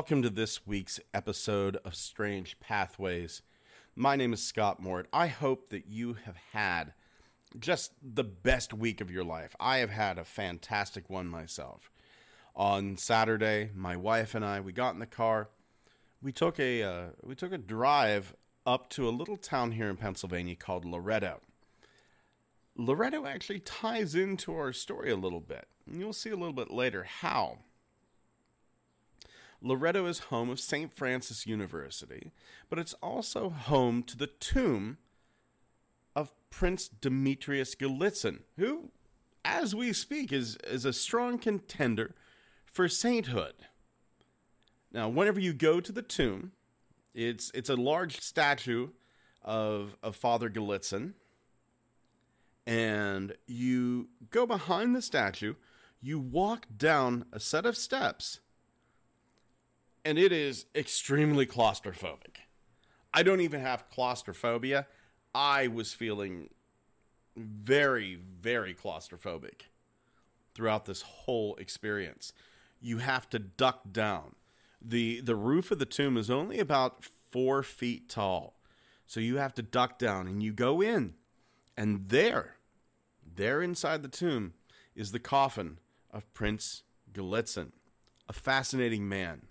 Welcome to this week's episode of Strange Pathways. My name is Scott Mort. I hope that you have had just the best week of your life. I have had a fantastic one myself. On Saturday, my wife and I we got in the car. We took a uh, we took a drive up to a little town here in Pennsylvania called Loretto. Loretto actually ties into our story a little bit. And you'll see a little bit later how. Loretto is home of St. Francis University, but it's also home to the tomb of Prince Demetrius Gallitzin, who, as we speak, is, is a strong contender for sainthood. Now, whenever you go to the tomb, it's it's a large statue of of Father Gallitzin, and you go behind the statue. You walk down a set of steps and it is extremely claustrophobic. I don't even have claustrophobia. I was feeling very, very claustrophobic throughout this whole experience. You have to duck down. the The roof of the tomb is only about four feet tall, so you have to duck down, and you go in, and there, there inside the tomb, is the coffin of Prince Gallitzin, a fascinating man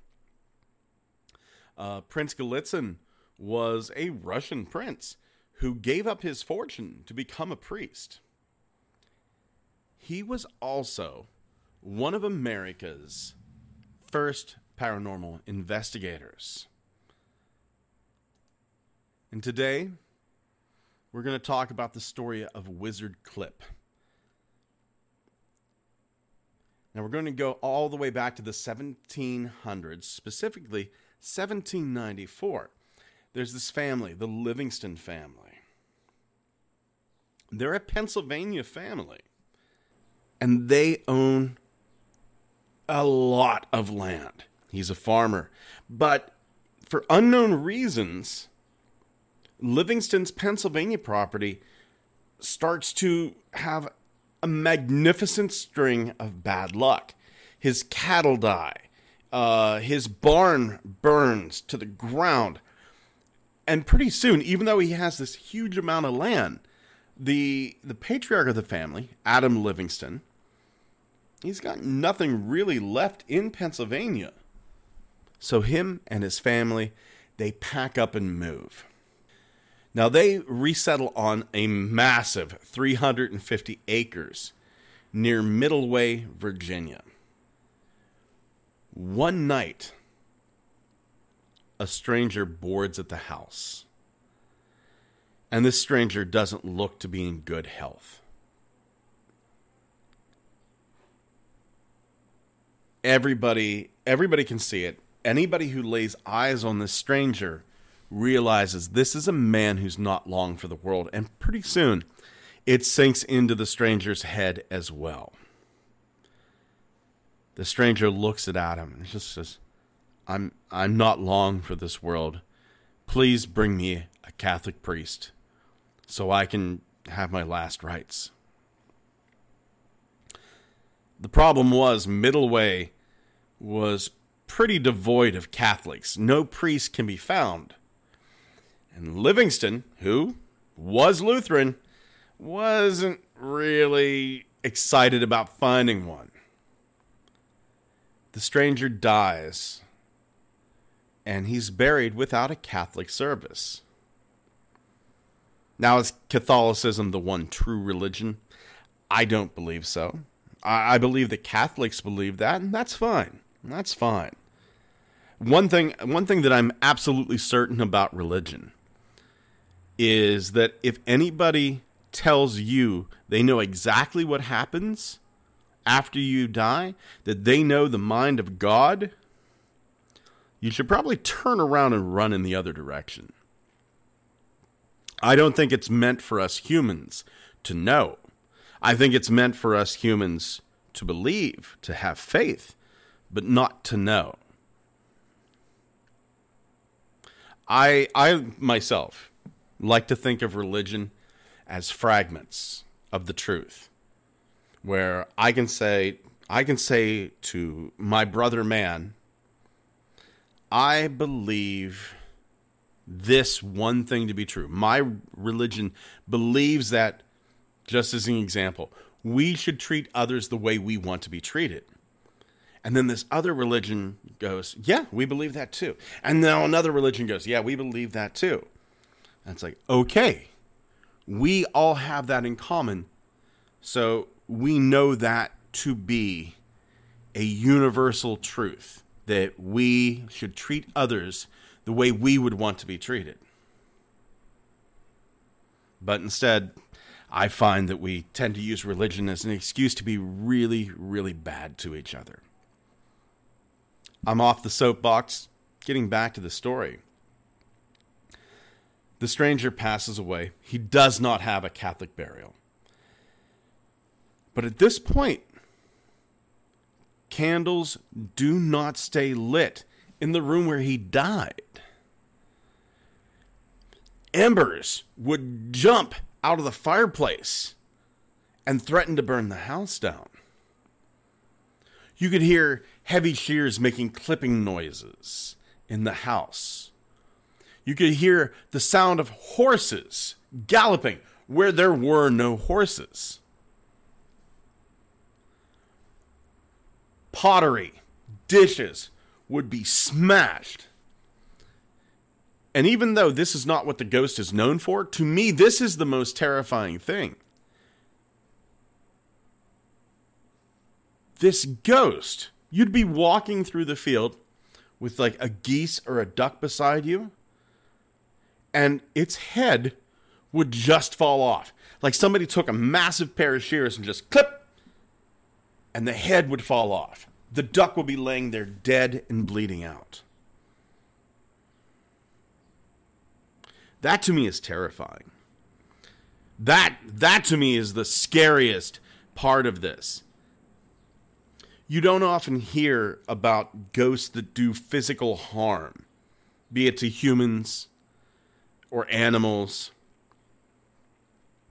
uh, Prince Gallitzin was a Russian prince who gave up his fortune to become a priest. He was also one of America's first paranormal investigators. And today, we're going to talk about the story of Wizard Clip. Now, we're going to go all the way back to the 1700s, specifically 1794. There's this family, the Livingston family. They're a Pennsylvania family. And they own a lot of land. He's a farmer. But for unknown reasons, Livingston's Pennsylvania property starts to have a magnificent string of bad luck. His cattle die. Uh, his barn burns to the ground. And pretty soon, even though he has this huge amount of land, the the patriarch of the family, Adam Livingston, he's got nothing really left in Pennsylvania. So him and his family, they pack up and move. Now they resettle on a massive 350 acres near Middleway, Virginia. One night, a stranger boards at the house. And this stranger doesn't look to be in good health. Everybody everybody can see it. Anybody who lays eyes on this stranger realizes this is a man who's not long for the world and pretty soon it sinks into the stranger's head as well. The stranger looks at Adam and just says, I'm I'm not long for this world. Please bring me a Catholic priest so I can have my last rites. The problem was Middleway was pretty devoid of Catholics. No priest can be found. And Livingston, who was Lutheran, wasn't really excited about finding one. The stranger dies, and he's buried without a Catholic service. Now, is Catholicism the one true religion? I don't believe so. I, believe that Catholics believe that, and that's fine. That's fine. One thing, one thing that I'm absolutely certain about religion is that if anybody tells you they know exactly what happens after you die, that they know the mind of God, you should probably turn around and run in the other direction. I don't think it's meant for us humans to know. I think it's meant for us humans to believe, to have faith, but not to know. I I myself like to think of religion as fragments of the truth where I can say I can say to my brother man, I believe this one thing to be true. My religion believes that, just as an example, we should treat others the way we want to be treated. And then this other religion goes, yeah, we believe that too. And now another religion goes, yeah, we believe that too. And it's like, okay, we all have that in common. So we know that to be a universal truth that we should treat others the way we would want to be treated. But instead, I find that we tend to use religion as an excuse to be really, really bad to each other. I'm off the soapbox, getting back to the story. The stranger passes away. He does not have a Catholic burial. But at this point, candles do not stay lit in the room where he died. Embers would jump out of the fireplace and threaten to burn the house down. You could hear heavy shears making clipping noises in the house. You could hear the sound of horses galloping where there were no horses. Pottery, dishes would be smashed. And even though this is not what the ghost is known for, to me, this is the most terrifying thing. This ghost, you'd be walking through the field with like a geese or a duck beside you, and its head would just fall off. Like somebody took a massive pair of shears and just clip, and the head would fall off. The duck would be laying there dead and bleeding out. That to me is terrifying. That that to me is the scariest part of this. You don't often hear about ghosts that do physical harm, be it to humans or animals.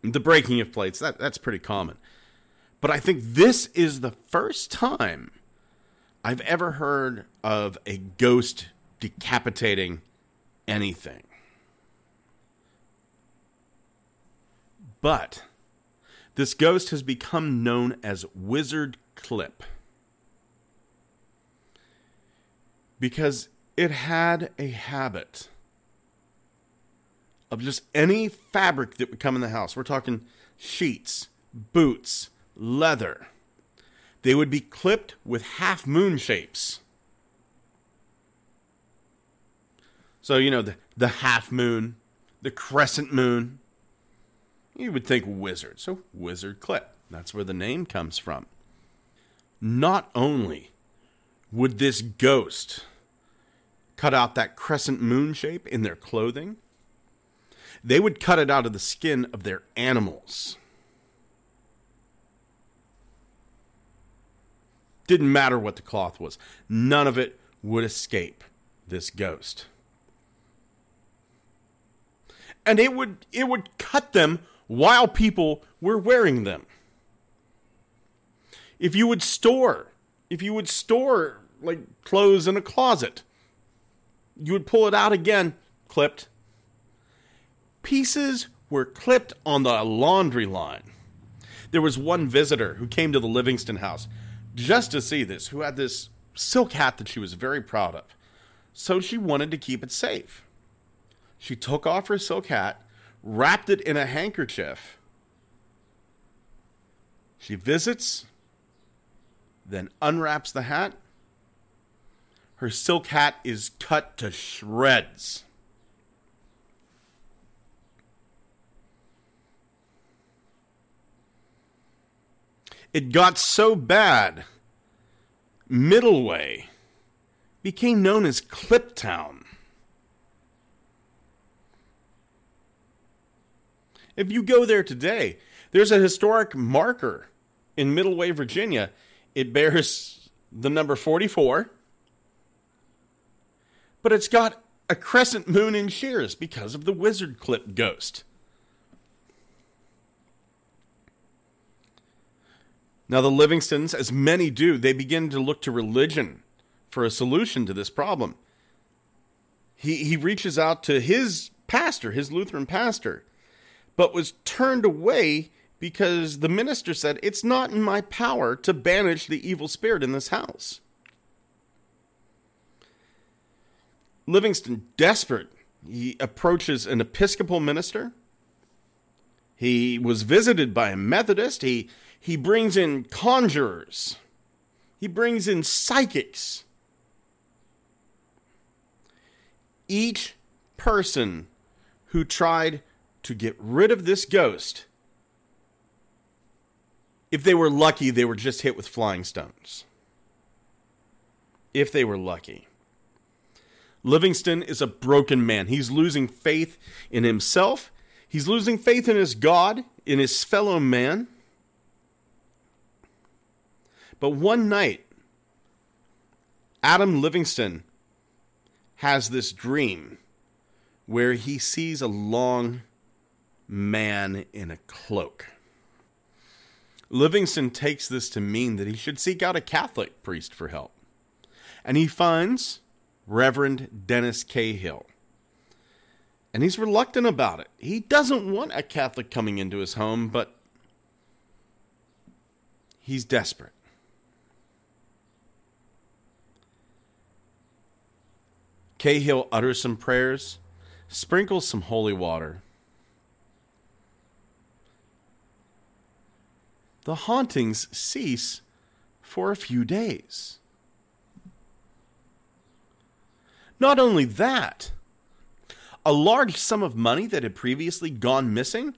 The breaking of plates, that, that's pretty common. But I think this is the first time I've ever heard of a ghost decapitating anything. But this ghost has become known as Wizard Clip because it had a habit of just any fabric that would come in the house. We're talking sheets, boots, leather. They would be clipped with half moon shapes. So, you know, the, the half moon, the crescent moon, you would think wizard. So, wizard clip. That's where the name comes from. Not only would this ghost cut out that crescent moon shape in their clothing, they would cut it out of the skin of their animals. Didn't matter what the cloth was, none of it would escape this ghost. And it would it would cut them while people were wearing them. If you would store, if you would store like clothes in a closet, you would pull it out again, clipped. Pieces were clipped on the laundry line. There was one visitor who came to the Livingston house just to see this, who had this silk hat that she was very proud of. So she wanted to keep it safe. She took off her silk hat wrapped it in a handkerchief. She visits, then unwraps the hat. Her silk hat is cut to shreds. It got so bad, Middleway became known as Cliptown. If you go there today, there's a historic marker in Middleway, Virginia. It bears the number 44, but it's got a crescent moon in shears because of the wizard clip ghost. Now, the Livingstons, as many do, they begin to look to religion for a solution to this problem. he, he reaches out to his pastor, his Lutheran pastor, but was turned away because the minister said, It's not in my power to banish the evil spirit in this house. Livingston, desperate, he approaches an Episcopal minister. He was visited by a Methodist. He, he brings in conjurers. He brings in psychics. Each person who tried to get rid of this ghost, if they were lucky, they were just hit with flying stones. If they were lucky. Livingston is a broken man. He's losing faith in himself. He's losing faith in his God, in his fellow man. But one night, Adam Livingston has this dream where he sees a long man in a cloak. Livingston takes this to mean that he should seek out a Catholic priest for help. And he finds Reverend Dennis Cahill. And he's reluctant about it. He doesn't want a Catholic coming into his home, but he's desperate. Cahill utters some prayers, sprinkles some holy water. The hauntings cease for a few days. Not only that, a large sum of money that had previously gone missing,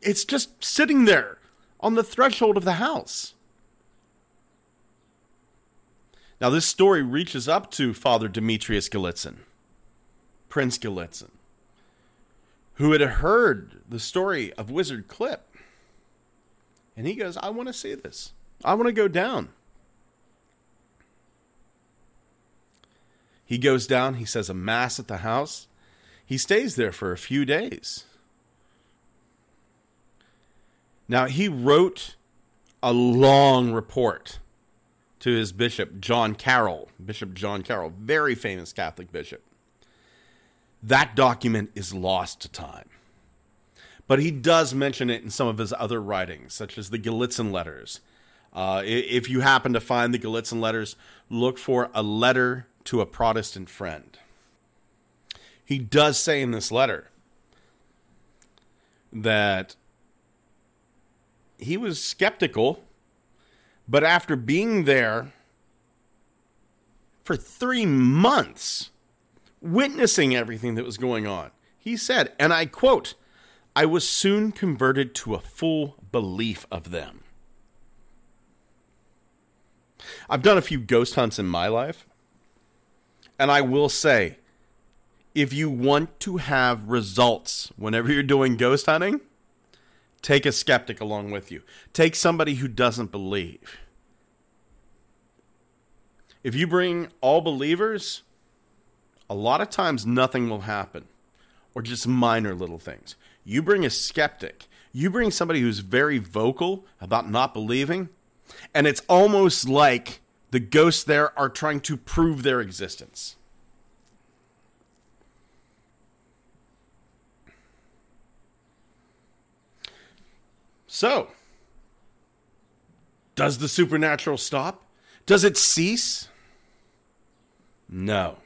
it's just sitting there on the threshold of the house. Now, this story reaches up to Father Demetrius Gallitzin, Prince Gallitzin, who had heard the story of Wizard Clip. And he goes, I want to see this. I want to go down. He goes down, he says a mass at the house. He stays there for a few days. Now, he wrote a long report to his bishop, John Carroll, Bishop John Carroll, very famous Catholic bishop. That document is lost to time. But he does mention it in some of his other writings, such as the Gallitzin letters. Uh, if you happen to find the Gallitzin letters, look for a letter to a Protestant friend. He does say in this letter that he was skeptical, but after being there for three months, witnessing everything that was going on, he said, and I quote, I was soon converted to a full belief of them. I've done a few ghost hunts in my life, and I will say, if you want to have results whenever you're doing ghost hunting, take a skeptic along with you. Take somebody who doesn't believe. If you bring all believers, a lot of times nothing will happen, or just minor little things. You bring a skeptic, you bring somebody who's very vocal about not believing, and it's almost like the ghosts there are trying to prove their existence. So, does the supernatural stop? Does it cease? No.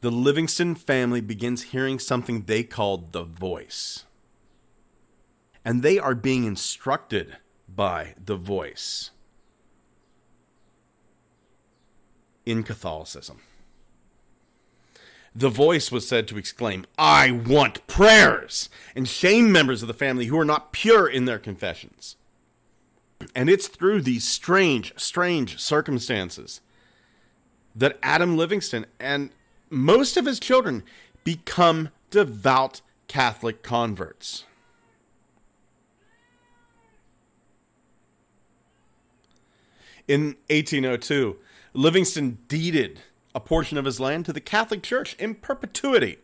The Livingston family begins hearing something they called the voice. And they are being instructed by the voice. in Catholicism. The voice was said to exclaim, I want prayers, and shame members of the family who are not pure in their confessions. And it's through these strange, strange circumstances that Adam Livingston and most of his children become devout Catholic converts. In 1802, Livingston deeded a portion of his land to the Catholic Church in perpetuity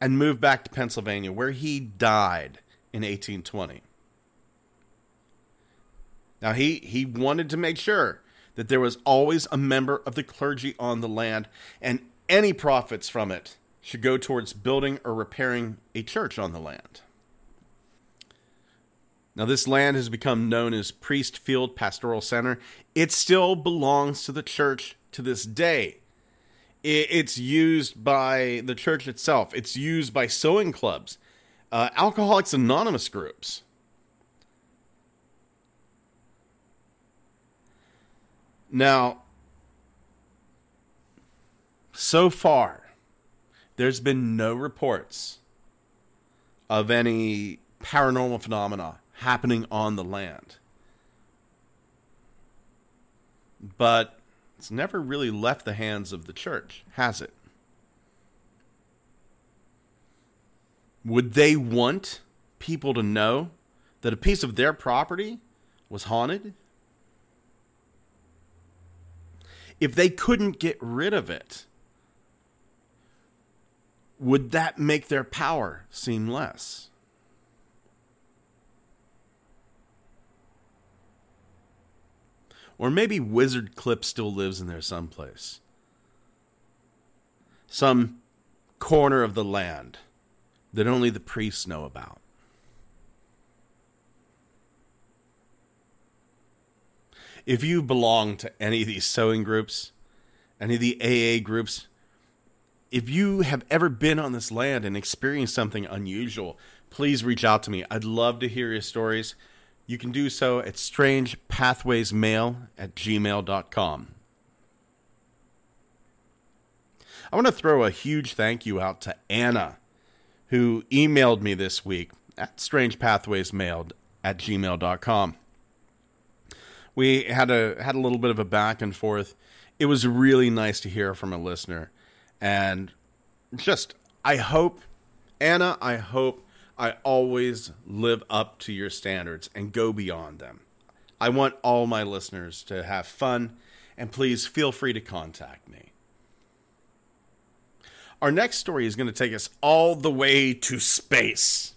and moved back to Pennsylvania, where he died in 1820. Now, he, he wanted to make sure that there was always a member of the clergy on the land, and any profits from it should go towards building or repairing a church on the land. Now, this land has become known as Priest Field Pastoral Center. It still belongs to the church to this day. It's used by the church itself, it's used by sewing clubs, uh, Alcoholics Anonymous groups. Now, so far, there's been no reports of any paranormal phenomena happening on the land. But it's never really left the hands of the church, has it? Would they want people to know that a piece of their property was haunted? if they couldn't get rid of it, would that make their power seem less? Or maybe Wizard Clip still lives in there someplace. Some corner of the land that only the priests know about. if you belong to any of these sewing groups, any of the AA groups, if you have ever been on this land and experienced something unusual, please reach out to me. I'd love to hear your stories. You can do so at strangepathwaysmail at gmail.com. I want to throw a huge thank you out to Anna, who emailed me this week at strangepathwaysmail at gmail.com we had a had a little bit of a back and forth. It was really nice to hear from a listener, and just I hope, Anna, I hope I always live up to your standards and go beyond them. I want all my listeners to have fun, and please feel free to contact me. Our next story is going to take us all the way to space.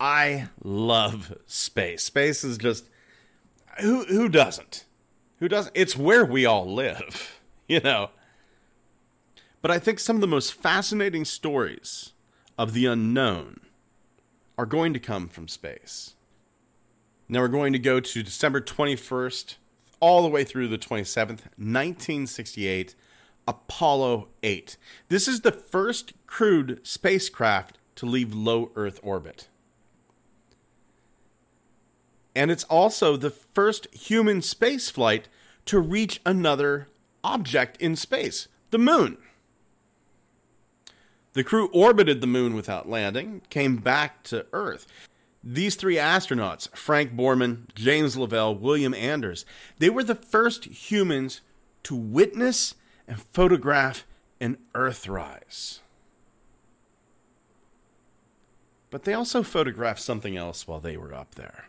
I love space. Space is just who who doesn't? Who doesn't? It's where we all live, you know. But I think some of the most fascinating stories of the unknown are going to come from space. Now we're going to go to December 21st all the way through the 27th, 1968, Apollo 8. This is the first crewed spacecraft to leave low Earth orbit and it's also the first human space flight to reach another object in space, the moon. The crew orbited the moon without landing, came back to Earth. These three astronauts, Frank Borman, James Lovell, William Anders, they were the first humans to witness and photograph an Earthrise. But they also photographed something else while they were up there.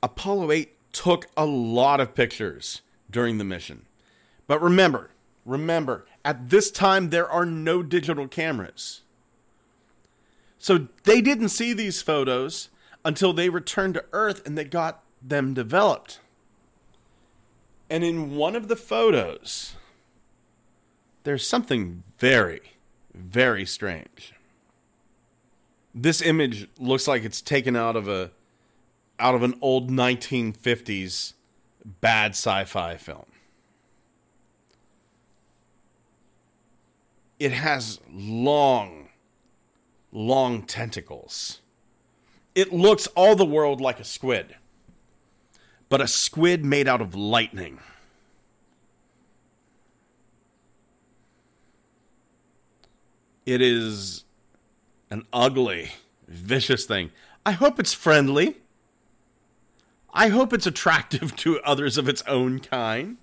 Apollo 8 took a lot of pictures during the mission. But remember, remember, at this time there are no digital cameras. So they didn't see these photos until they returned to Earth and they got them developed. And in one of the photos, there's something very, very strange. This image looks like it's taken out of a out of an old 1950s bad sci-fi film. It has long, long tentacles. It looks all the world like a squid, but a squid made out of lightning. It is an ugly, vicious thing. I hope it's friendly. I hope it's attractive to others of its own kind.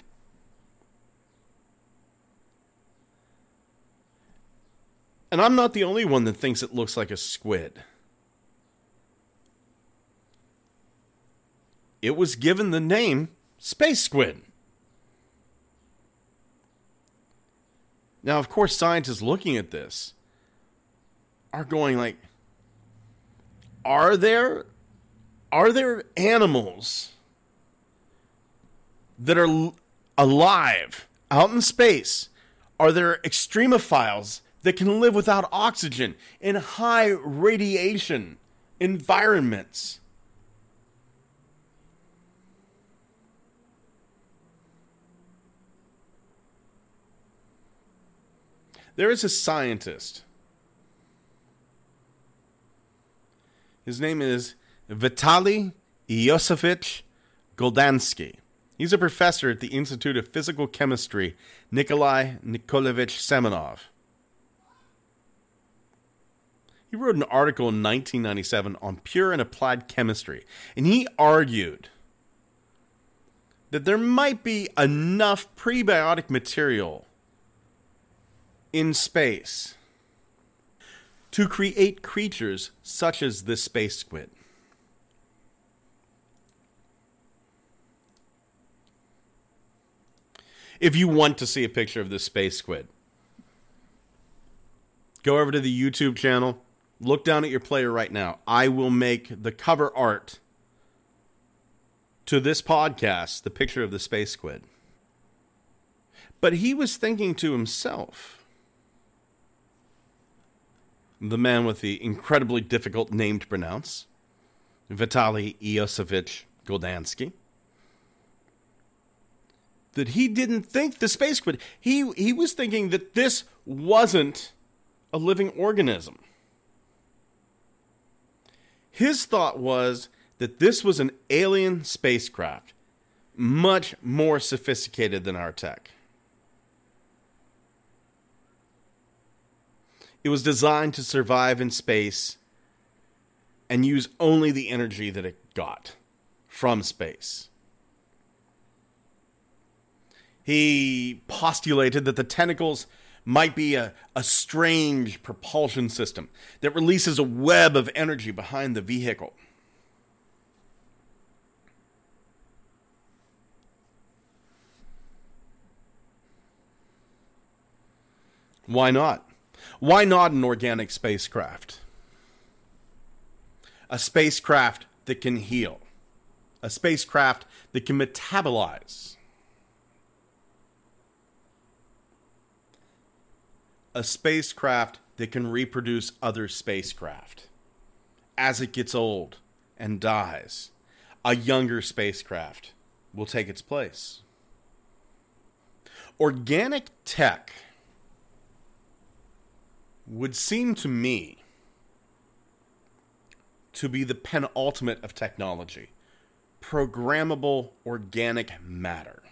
And I'm not the only one that thinks it looks like a squid. It was given the name Space Squid. Now, of course, scientists looking at this are going like, are there are there animals that are alive out in space? Are there extremophiles that can live without oxygen in high radiation environments? There is a scientist. His name is Vitaly Iosifovich Goldansky. He's a professor at the Institute of Physical Chemistry, Nikolai Nikolaevich Semenov. He wrote an article in 1997 on pure and applied chemistry, and he argued that there might be enough prebiotic material in space to create creatures such as this space squid. if you want to see a picture of this space squid, go over to the YouTube channel, look down at your player right now. I will make the cover art to this podcast the picture of the space squid. But he was thinking to himself, the man with the incredibly difficult name to pronounce, Vitaly Iosifovich Goldansky that he didn't think the space squid. He he was thinking that this wasn't a living organism. His thought was that this was an alien spacecraft, much more sophisticated than our tech. It was designed to survive in space and use only the energy that it got from space. He postulated that the tentacles might be a, a strange propulsion system that releases a web of energy behind the vehicle. Why not? Why not an organic spacecraft? A spacecraft that can heal. A spacecraft that can metabolize. A spacecraft that can reproduce other spacecraft. As it gets old and dies, a younger spacecraft will take its place. Organic tech would seem to me to be the penultimate of technology programmable organic matter.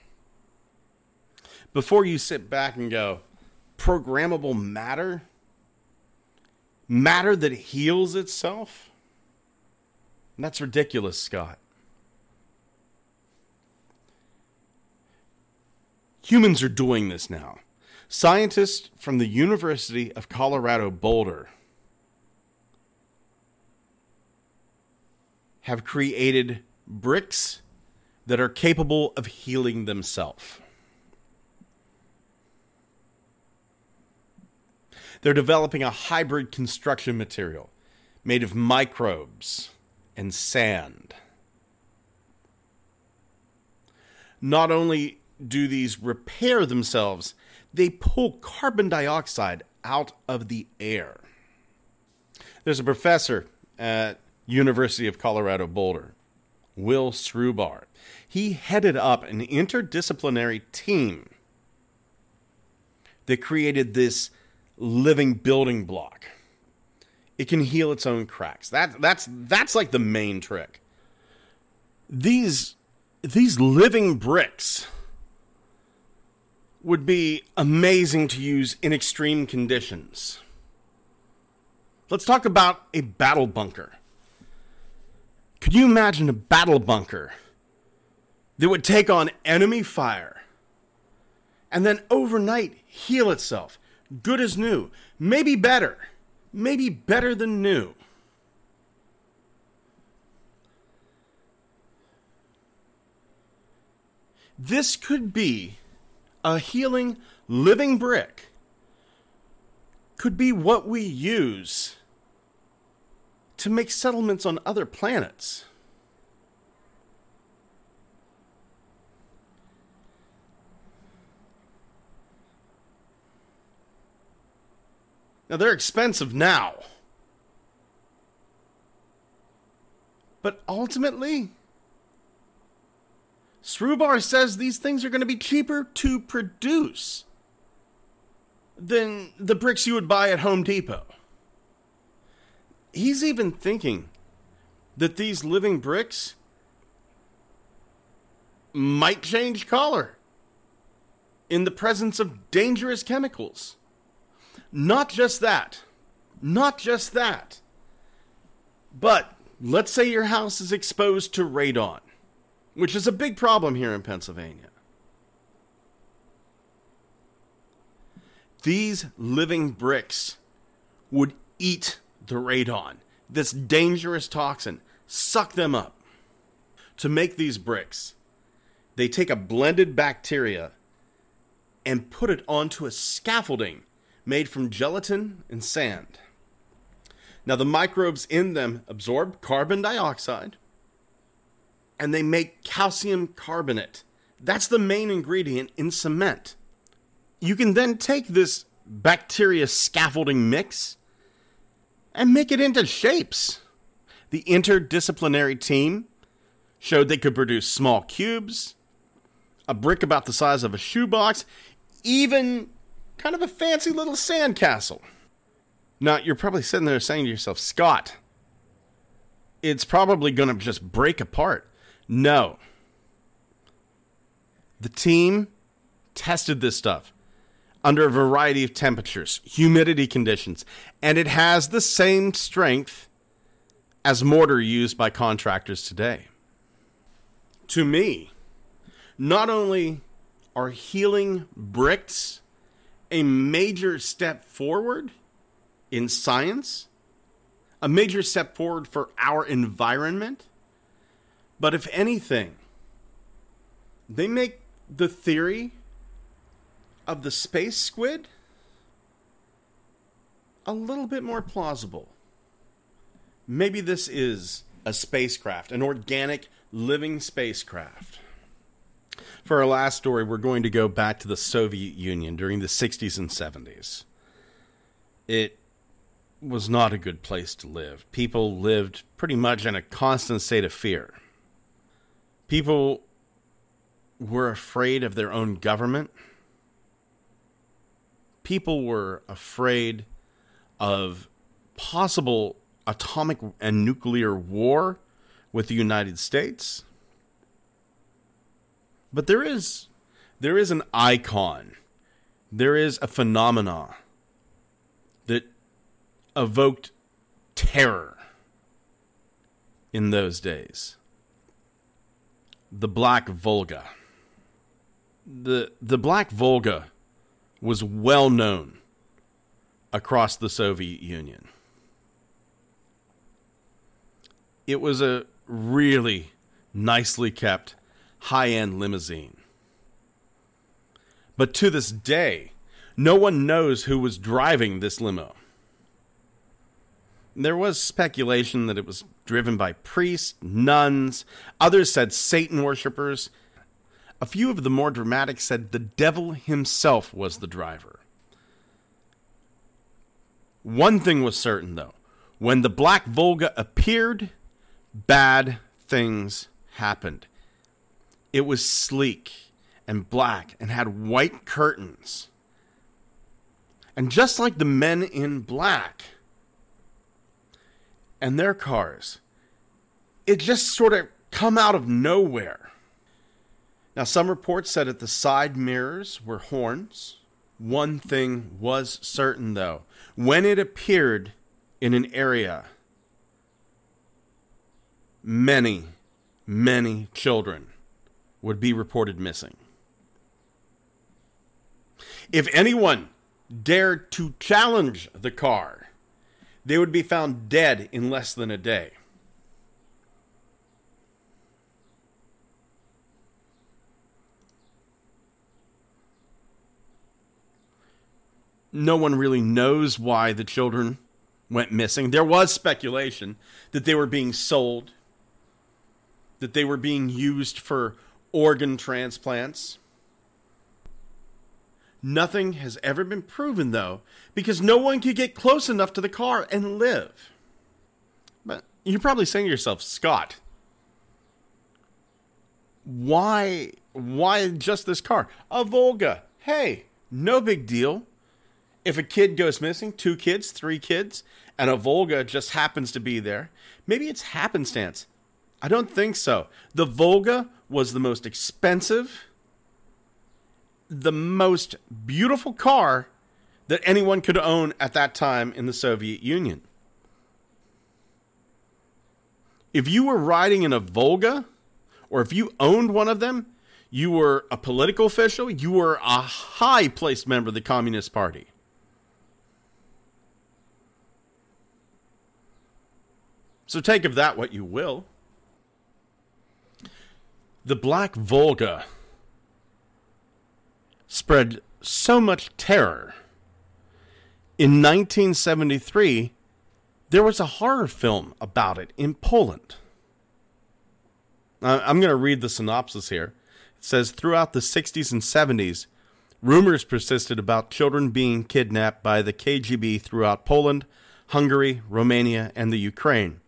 Before you sit back and go, programmable matter? Matter that heals itself? That's ridiculous, Scott. Humans are doing this now. Scientists from the University of Colorado Boulder have created bricks that are capable of healing themselves. They're developing a hybrid construction material made of microbes and sand. Not only do these repair themselves, they pull carbon dioxide out of the air. There's a professor at University of Colorado Boulder, Wil Srubar. He headed up an interdisciplinary team that created this living building block. It can heal its own cracks. That that's that's like the main trick. These these living bricks would be amazing to use in extreme conditions. Let's talk about a battle bunker. Could you imagine a battle bunker that would take on enemy fire and then overnight heal itself? Good as new, maybe better, maybe better than new. This could be a healing living brick, could be what we use to make settlements on other planets. Now, they're expensive now. But ultimately, Srubar says these things are going to be cheaper to produce than the bricks you would buy at Home Depot. He's even thinking that these living bricks might change color in the presence of dangerous chemicals. Not just that. Not just that. But let's say your house is exposed to radon, which is a big problem here in Pennsylvania. These living bricks would eat the radon, this dangerous toxin, suck them up. To make these bricks, they take a blended bacteria and put it onto a scaffolding made from gelatin and sand. Now, the microbes in them absorb carbon dioxide and they make calcium carbonate. That's the main ingredient in cement. You can then take this bacteria scaffolding mix and make it into shapes. The interdisciplinary team showed they could produce small cubes, a brick about the size of a shoebox, even kind of a fancy little sandcastle. Now, you're probably sitting there saying to yourself, Scott, it's probably going to just break apart. No. The team tested this stuff under a variety of temperatures, humidity conditions, and it has the same strength as mortar used by contractors today. To me, not only are healing bricks a major step forward in science, a major step forward for our environment, but if anything, they make the theory of the space squid a little bit more plausible. Maybe this is a spacecraft, an organic living spacecraft. For our last story, we're going to go back to the Soviet Union during the 60s and 70s. It was not a good place to live. People lived pretty much in a constant state of fear. People were afraid of their own government people were afraid of possible atomic and nuclear war with the United States. But there is there is an icon. There is a phenomena that evoked terror in those days. The Black Volga. The the Black Volga was well known across the Soviet Union. It was a really nicely kept high end limousine. But to this day, no one knows who was driving this limo. There was speculation that it was driven by priests, nuns, others said Satan worshippers, a few of the more dramatic said the devil himself was the driver. One thing was certain, though when the Black Volga appeared, bad things happened. It was sleek and black and had white curtains. And just like the men in black and their cars, it just sort of come out of nowhere. Now, some reports said that the side mirrors were horns. One thing was certain, though. When it appeared in an area, many, many children would be reported missing. If anyone dared to challenge the car, they would be found dead in less than a day. no one really knows why the children went missing. There was speculation that they were being sold, that they were being used for organ transplants. Nothing has ever been proven, though, because no one could get close enough to the car and live. But you're probably saying to yourself, Scott, why why just this car? A Volga. Hey, no big deal. If a kid goes missing, two kids, three kids, and a Volga just happens to be there, maybe it's happenstance. I don't think so. The Volga was the most expensive, the most beautiful car that anyone could own at that time in the Soviet Union. If you were riding in a Volga, or if you owned one of them, you were a political official, you were a high placed member of the Communist Party. So take of that what you will. The Black Volga spread so much terror. In 1973, there was a horror film about it in Poland. I'm going to read the synopsis here. It says Throughout the 60s and 70s, rumors persisted about children being kidnapped by the KGB throughout Poland, Hungary, Romania, and the Ukraine.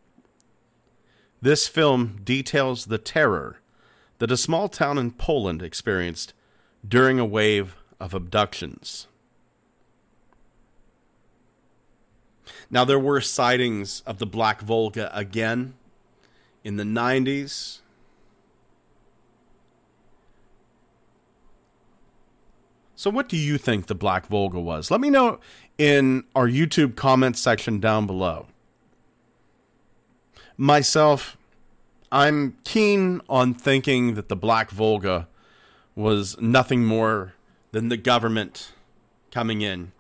This film details the terror that a small town in Poland experienced during a wave of abductions. Now, there were sightings of the Black Volga again in the 90s. So, what do you think the Black Volga was? Let me know in our YouTube comment section down below. Myself, I'm keen on thinking that the Black Volga was nothing more than the government coming in.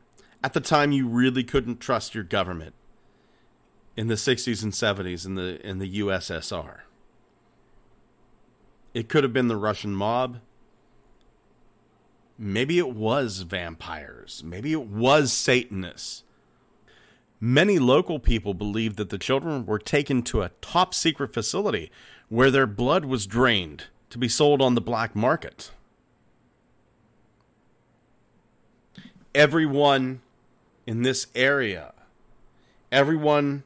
At the time, you really couldn't trust your government in the 60s and 70s in the in the USSR. It could have been the Russian mob. Maybe it was vampires. Maybe it was Satanists. Many local people believed that the children were taken to a top secret facility where their blood was drained to be sold on the black market. Everyone in this area, everyone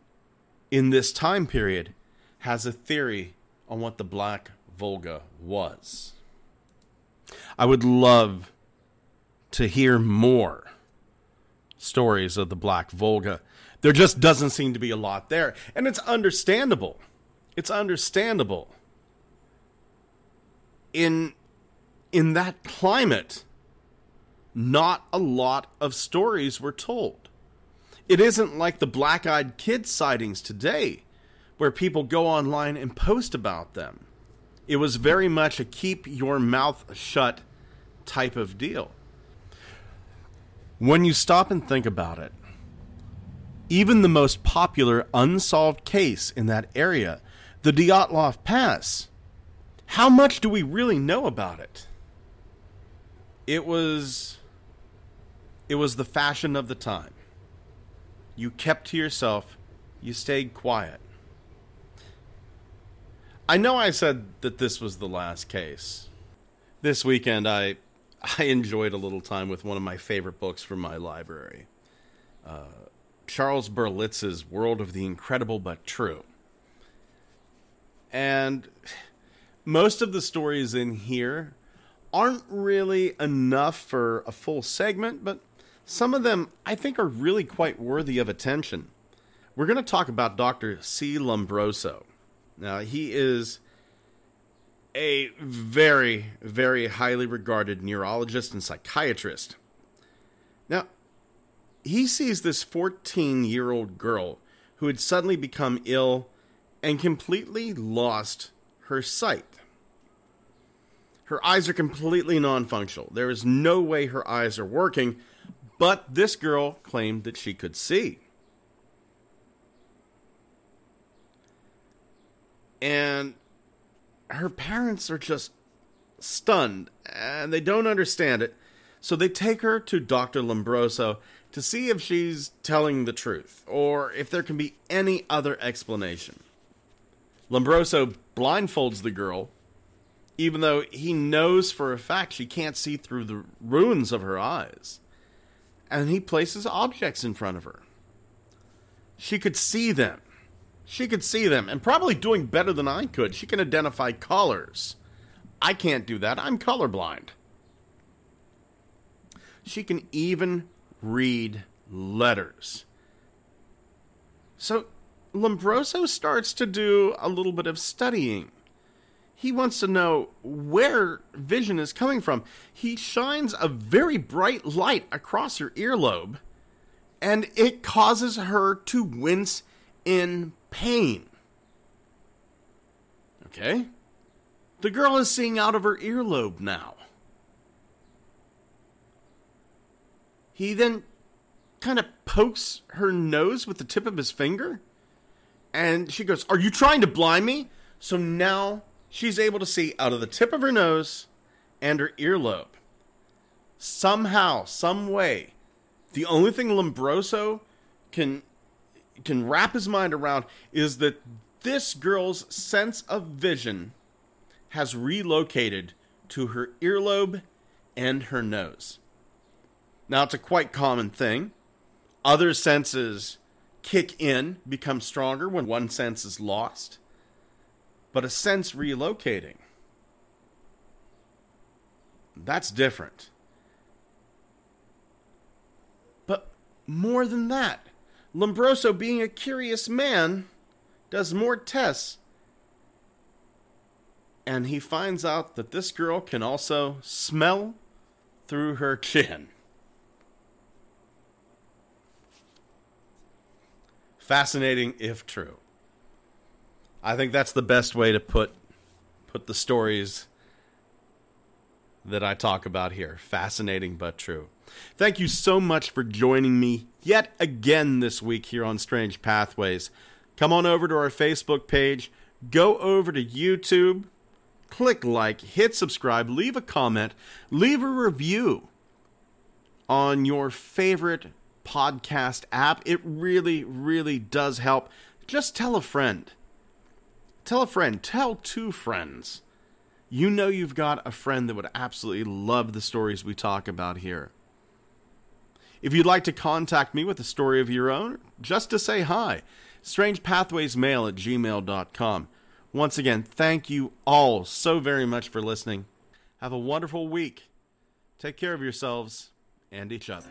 in this time period has a theory on what the Black Volga was. I would love to hear more stories of the Black Volga. There just doesn't seem to be a lot there. And it's understandable. It's understandable. In in that climate, not a lot of stories were told. It isn't like the black eyed kid sightings today, where people go online and post about them. It was very much a keep your mouth shut type of deal. When you stop and think about it, even the most popular unsolved case in that area, the Dyatlov Pass, how much do we really know about it? It was it was the fashion of the time. You kept to yourself, you stayed quiet. I know I said that this was the last case. This weekend I I enjoyed a little time with one of my favorite books from my library. Uh, Charles Berlitz's World of the Incredible But True. And most of the stories in here aren't really enough for a full segment, but some of them I think are really quite worthy of attention. We're going to talk about Dr. C. Lombroso. Now, he is a very, very highly regarded neurologist and psychiatrist. He sees this 14 year old girl who had suddenly become ill and completely lost her sight. Her eyes are completely non functional. There is no way her eyes are working, but this girl claimed that she could see. And her parents are just stunned and they don't understand it. So they take her to Dr. Lombroso to see if she's telling the truth or if there can be any other explanation. Lombroso blindfolds the girl, even though he knows for a fact she can't see through the ruins of her eyes. And he places objects in front of her. She could see them. She could see them, and probably doing better than I could. She can identify colors. I can't do that. I'm colorblind. She can even read letters. So Lombroso starts to do a little bit of studying. He wants to know where vision is coming from. He shines a very bright light across her earlobe, and it causes her to wince in pain. Okay? The girl is seeing out of her earlobe now. He then kind of pokes her nose with the tip of his finger. And she goes, Are you trying to blind me? So now she's able to see out of the tip of her nose and her earlobe. Somehow, some way, the only thing Lombroso can can wrap his mind around is that this girl's sense of vision has relocated to her earlobe and her nose. Now, it's a quite common thing. Other senses kick in, become stronger when one sense is lost. But a sense relocating, that's different. But more than that, Lombroso, being a curious man, does more tests. And he finds out that this girl can also smell through her chin. Fascinating if true. I think that's the best way to put put the stories that I talk about here. Fascinating but true. Thank you so much for joining me yet again this week here on Strange Pathways. Come on over to our Facebook page, go over to YouTube, click like, hit subscribe, leave a comment, leave a review on your favorite podcast app. It really, really does help. Just tell a friend. Tell a friend. Tell two friends. You know you've got a friend that would absolutely love the stories we talk about here. If you'd like to contact me with a story of your own, just to say hi, strangepathwaysmail at gmail.com. Once again, thank you all so very much for listening. Have a wonderful week. Take care of yourselves and each other.